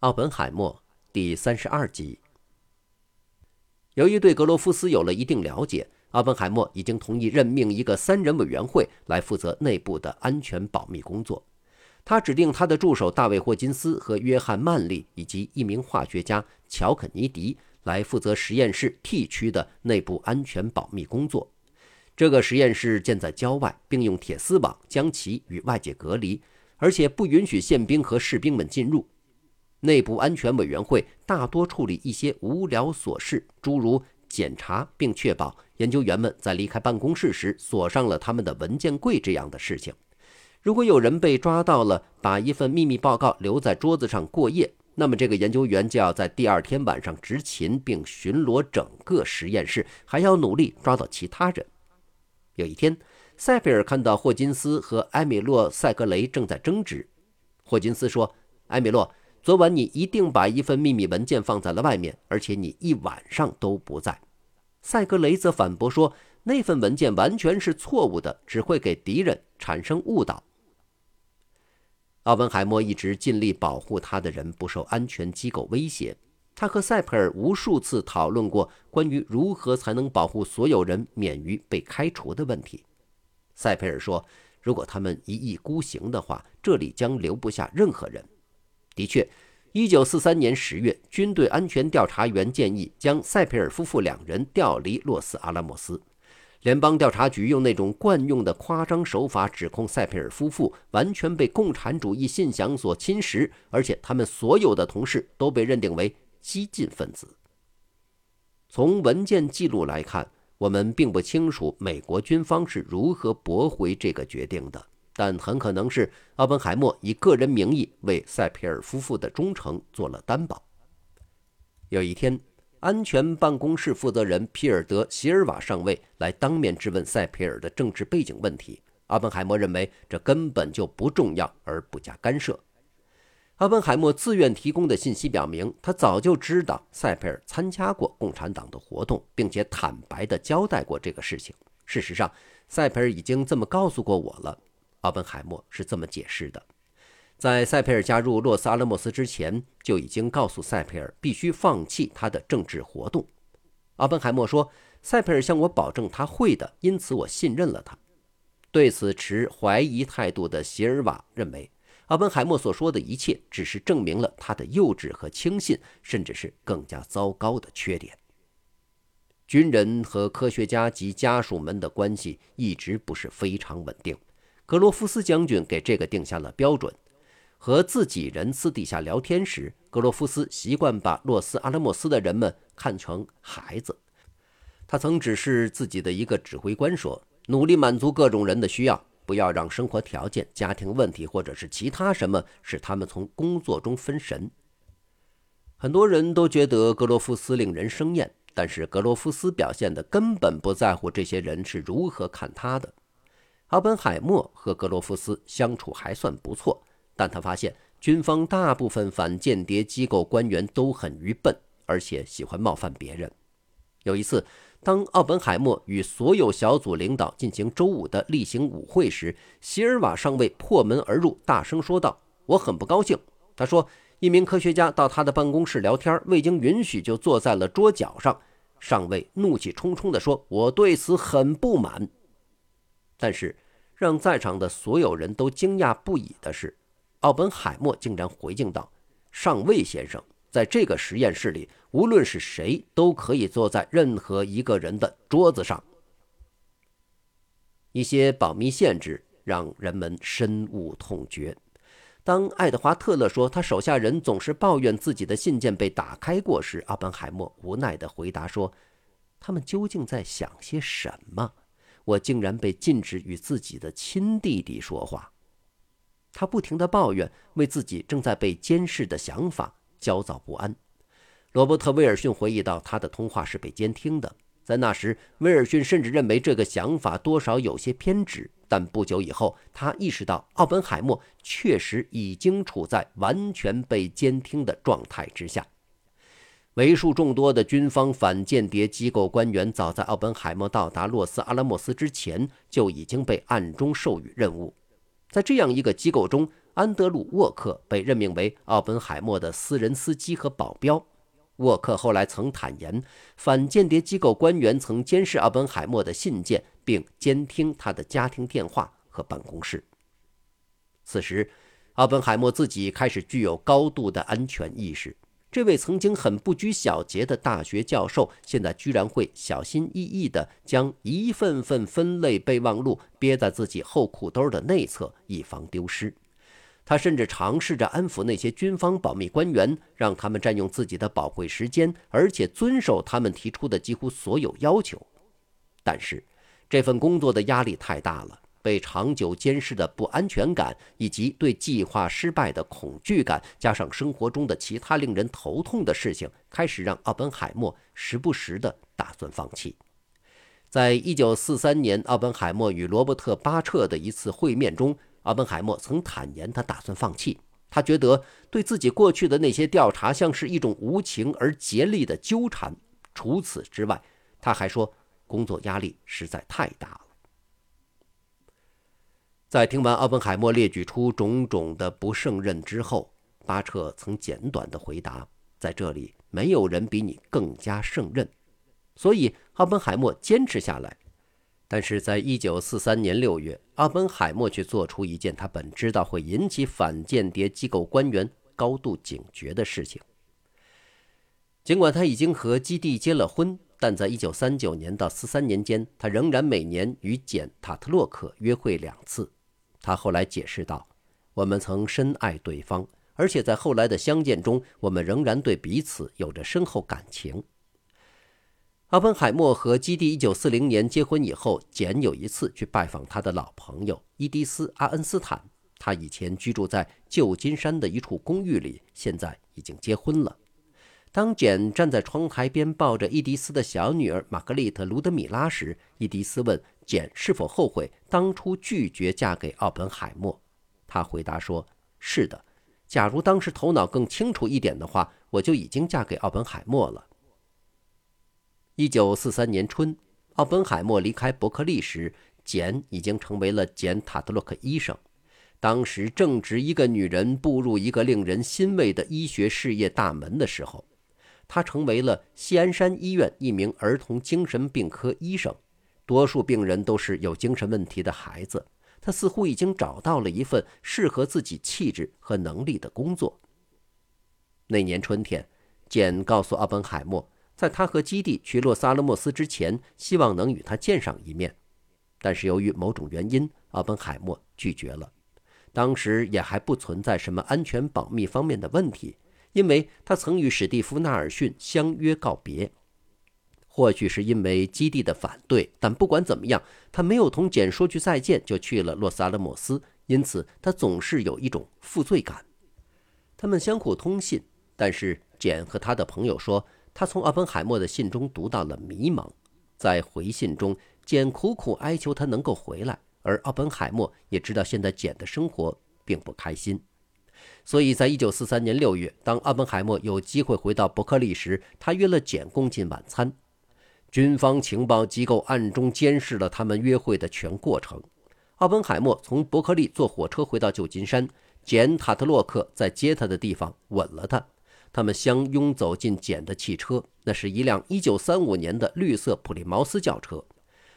奥本海默第三十二集。由于对格罗夫斯有了一定了解，奥本海默已经同意任命一个三人委员会来负责内部的安全保密工作。他指定他的助手大卫·霍金斯和约翰·曼利以及一名化学家乔·肯尼迪来负责实验室 T 区的内部安全保密工作。这个实验室建在郊外，并用铁丝网将其与外界隔离，而且不允许宪兵和士兵们进入。内部安全委员会大多处理一些无聊琐事，诸如检查并确保研究员们在离开办公室时锁上了他们的文件柜这样的事情。如果有人被抓到了把一份秘密报告留在桌子上过夜，那么这个研究员就要在第二天晚上执勤并巡逻整个实验室，还要努力抓到其他人。有一天，塞菲尔看到霍金斯和埃米洛·塞格雷正在争执。霍金斯说：“埃米洛。”昨晚你一定把一份秘密文件放在了外面，而且你一晚上都不在。塞格雷则反驳说，那份文件完全是错误的，只会给敌人产生误导。奥本海默一直尽力保护他的人不受安全机构威胁。他和塞佩尔无数次讨论过关于如何才能保护所有人免于被开除的问题。塞佩尔说，如果他们一意孤行的话，这里将留不下任何人。的确，一九四三年十月，军队安全调查员建议将塞佩尔夫妇两人调离洛斯阿拉莫斯。联邦调查局用那种惯用的夸张手法指控塞佩尔夫妇完全被共产主义信仰所侵蚀，而且他们所有的同事都被认定为激进分子。从文件记录来看，我们并不清楚美国军方是如何驳回这个决定的。但很可能是奥本海默以个人名义为塞皮尔夫妇的忠诚做了担保。有一天，安全办公室负责人皮尔德·席尔瓦上尉来当面质问塞皮尔的政治背景问题。奥本海默认为这根本就不重要，而不加干涉。奥本海默自愿提供的信息表明，他早就知道塞佩尔参加过共产党的活动，并且坦白地交代过这个事情。事实上，塞佩尔已经这么告诉过我了。奥本海默是这么解释的：在塞佩尔加入洛斯阿拉莫斯之前，就已经告诉塞佩尔必须放弃他的政治活动。奥本海默说：“塞佩尔向我保证他会的，因此我信任了他。”对此持怀疑态度的席尔瓦认为，奥本海默所说的一切只是证明了他的幼稚和轻信，甚至是更加糟糕的缺点。军人和科学家及家属们的关系一直不是非常稳定。格罗夫斯将军给这个定下了标准。和自己人私底下聊天时，格罗夫斯习惯把洛斯阿拉莫斯的人们看成孩子。他曾指示自己的一个指挥官说：“努力满足各种人的需要，不要让生活条件、家庭问题或者是其他什么使他们从工作中分神。”很多人都觉得格罗夫斯令人生厌，但是格罗夫斯表现的根本不在乎这些人是如何看他的。奥本海默和格罗夫斯相处还算不错，但他发现军方大部分反间谍机构官员都很愚笨，而且喜欢冒犯别人。有一次，当奥本海默与所有小组领导进行周五的例行舞会时，席尔瓦上尉破门而入，大声说道：“我很不高兴。”他说：“一名科学家到他的办公室聊天，未经允许就坐在了桌角上。”上尉怒气冲冲地说：“我对此很不满。”但是，让在场的所有人都惊讶不已的是，奥本海默竟然回敬道：“上尉先生，在这个实验室里，无论是谁都可以坐在任何一个人的桌子上。”一些保密限制让人们深恶痛绝。当爱德华·特勒说他手下人总是抱怨自己的信件被打开过时，奥本海默无奈地回答说：“他们究竟在想些什么？”我竟然被禁止与自己的亲弟弟说话，他不停地抱怨为自己正在被监视的想法焦躁不安。罗伯特·威尔逊回忆到，他的通话是被监听的。在那时，威尔逊甚至认为这个想法多少有些偏执。但不久以后，他意识到奥本海默确实已经处在完全被监听的状态之下。为数众多的军方反间谍机构官员，早在奥本海默到达洛斯阿拉莫斯之前，就已经被暗中授予任务。在这样一个机构中，安德鲁·沃克被任命为奥本海默的私人司机和保镖。沃克后来曾坦言，反间谍机构官员曾监视奥本海默的信件，并监听他的家庭电话和办公室。此时，奥本海默自己开始具有高度的安全意识。这位曾经很不拘小节的大学教授，现在居然会小心翼翼地将一份份分类备忘录憋在自己后裤兜的内侧，以防丢失。他甚至尝试着安抚那些军方保密官员，让他们占用自己的宝贵时间，而且遵守他们提出的几乎所有要求。但是，这份工作的压力太大了。被长久监视的不安全感，以及对计划失败的恐惧感，加上生活中的其他令人头痛的事情，开始让奥本海默时不时的打算放弃。在一九四三年，奥本海默与罗伯特·巴彻的一次会面中，奥本海默曾坦言他打算放弃。他觉得对自己过去的那些调查像是一种无情而竭力的纠缠。除此之外，他还说工作压力实在太大了。在听完奥本海默列举出种种的不胜任之后，巴彻曾简短的回答：“在这里，没有人比你更加胜任。”所以，奥本海默坚持下来。但是，在一九四三年六月，奥本海默却做出一件他本知道会引起反间谍机构官员高度警觉的事情。尽管他已经和基地结了婚，但在一九三九年到四三年间，他仍然每年与简·塔特洛克约会两次。他后来解释道：“我们曾深爱对方，而且在后来的相见中，我们仍然对彼此有着深厚感情。”阿本海默和基地1940年结婚以后，简有一次去拜访他的老朋友伊迪丝·阿恩斯坦。他以前居住在旧金山的一处公寓里，现在已经结婚了。当简站在窗台边抱着伊迪丝的小女儿玛格丽特·卢德米拉时，伊迪丝问。简是否后悔当初拒绝嫁给奥本海默？他回答说：“是的。假如当时头脑更清楚一点的话，我就已经嫁给奥本海默了。”一九四三年春，奥本海默离开伯克利时，简已经成为了简·塔特洛克医生。当时正值一个女人步入一个令人欣慰的医学事业大门的时候，他成为了西安山医院一名儿童精神病科医生。多数病人都是有精神问题的孩子。他似乎已经找到了一份适合自己气质和能力的工作。那年春天，简告诉奥本海默，在他和基地去洛萨勒莫斯之前，希望能与他见上一面。但是由于某种原因，奥本海默拒绝了。当时也还不存在什么安全保密方面的问题，因为他曾与史蒂夫·纳尔逊相约告别。或许是因为基地的反对，但不管怎么样，他没有同简说句再见就去了洛萨勒莫斯，因此他总是有一种负罪感。他们相互通信，但是简和他的朋友说，他从奥本海默的信中读到了迷茫。在回信中，简苦苦哀求他能够回来，而奥本海默也知道现在简的生活并不开心，所以在一九四三年六月，当奥本海默有机会回到伯克利时，他约了简共进晚餐。军方情报机构暗中监视了他们约会的全过程。奥本海默从伯克利坐火车回到旧金山，简·塔特洛克在接他的地方吻了他。他们相拥走进简的汽车，那是一辆1935年的绿色普利茅斯轿车。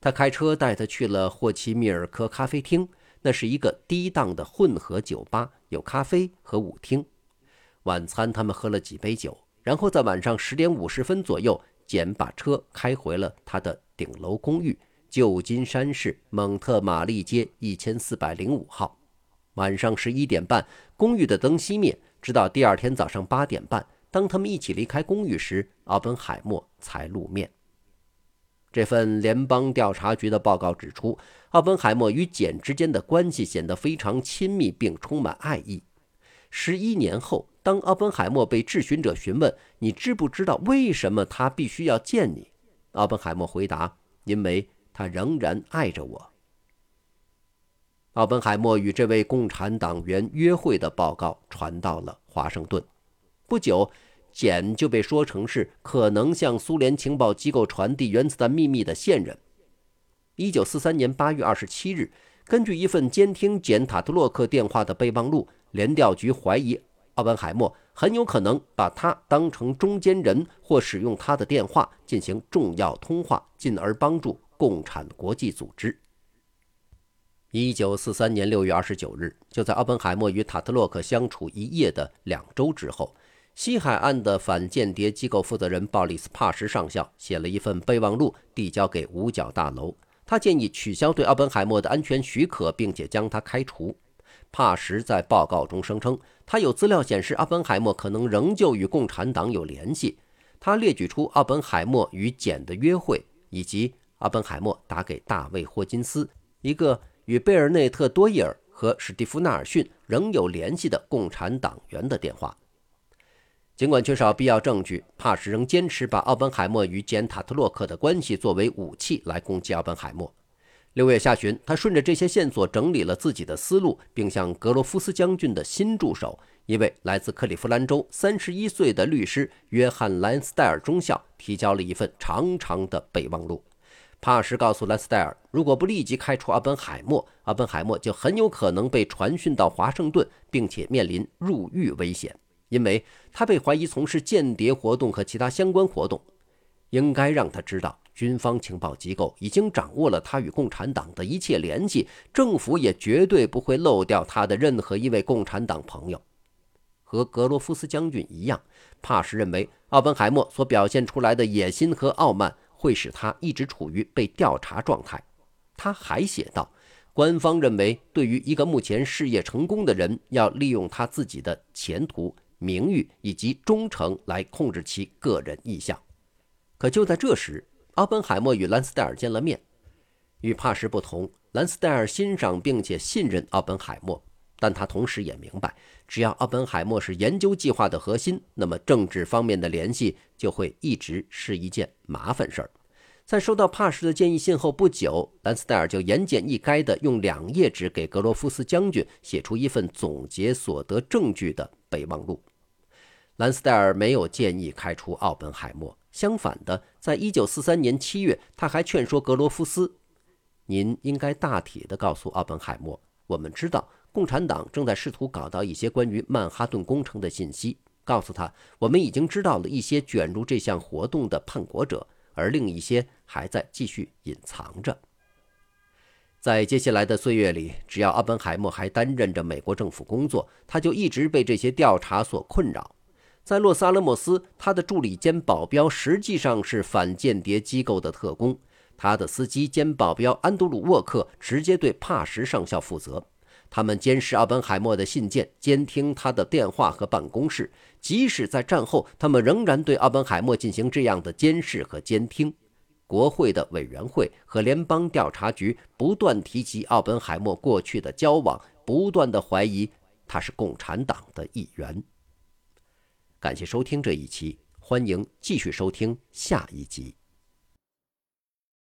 他开车带他去了霍奇米尔科咖啡厅，那是一个低档的混合酒吧，有咖啡和舞厅。晚餐他们喝了几杯酒，然后在晚上十点五十分左右。简把车开回了他的顶楼公寓，旧金山市蒙特玛丽街一千四百零五号。晚上十一点半，公寓的灯熄灭，直到第二天早上八点半，当他们一起离开公寓时，奥本海默才露面。这份联邦调查局的报告指出，奥本海默与简之间的关系显得非常亲密，并充满爱意。十一年后。当奥本海默被质询者询问“你知不知道为什么他必须要见你”，奥本海默回答：“因为他仍然爱着我。”奥本海默与这位共产党员约会的报告传到了华盛顿。不久，简就被说成是可能向苏联情报机构传递原子弹秘密的线人。1943年8月27日，根据一份监听简·塔特洛克电话的备忘录。联调局怀疑奥本海默很有可能把他当成中间人，或使用他的电话进行重要通话，进而帮助共产国际组织。一九四三年六月二十九日，就在奥本海默与塔特洛克相处一夜的两周之后，西海岸的反间谍机构负责人鲍里斯·帕什上校写了一份备忘录，递交给五角大楼。他建议取消对奥本海默的安全许可，并且将他开除。帕什在报告中声称，他有资料显示奥本海默可能仍旧与共产党有联系。他列举出奥本海默与简的约会，以及奥本海默打给大卫·霍金斯，一个与贝尔内特·多伊尔和史蒂夫·纳尔逊仍有联系的共产党员的电话。尽管缺少必要证据，帕什仍坚持把奥本海默与简·塔特洛克的关系作为武器来攻击奥本海默。六月下旬，他顺着这些线索整理了自己的思路，并向格罗夫斯将军的新助手，一位来自克利夫兰州、三十一岁的律师约翰·兰斯戴尔中校提交了一份长长的备忘录。帕什告诉兰斯戴尔，如果不立即开除奥本海默，奥本海默就很有可能被传讯到华盛顿，并且面临入狱危险。因为他被怀疑从事间谍活动和其他相关活动，应该让他知道，军方情报机构已经掌握了他与共产党的一切联系，政府也绝对不会漏掉他的任何一位共产党朋友。和格罗夫斯将军一样，帕什认为奥本海默所表现出来的野心和傲慢会使他一直处于被调查状态。他还写道。官方认为，对于一个目前事业成功的人，要利用他自己的前途。名誉以及忠诚来控制其个人意向。可就在这时，奥本海默与兰斯戴尔见了面。与帕什不同，兰斯戴尔欣赏并且信任奥本海默，但他同时也明白，只要奥本海默是研究计划的核心，那么政治方面的联系就会一直是一件麻烦事儿。在收到帕什的建议信后不久，兰斯戴尔就言简意赅地用两页纸给格罗夫斯将军写出一份总结所得证据的备忘录。兰斯戴尔没有建议开除奥本海默，相反的，在一九四三年七月，他还劝说格罗夫斯：“您应该大体地告诉奥本海默，我们知道共产党正在试图搞到一些关于曼哈顿工程的信息，告诉他我们已经知道了一些卷入这项活动的叛国者。”而另一些还在继续隐藏着。在接下来的岁月里，只要阿本海默还担任着美国政府工作，他就一直被这些调查所困扰。在洛斯阿拉莫斯，他的助理兼保镖实际上是反间谍机构的特工，他的司机兼保镖安德鲁沃克直接对帕什上校负责。他们监视奥本海默的信件，监听他的电话和办公室。即使在战后，他们仍然对奥本海默进行这样的监视和监听。国会的委员会和联邦调查局不断提及奥本海默过去的交往，不断的怀疑他是共产党的一员。感谢收听这一期，欢迎继续收听下一集。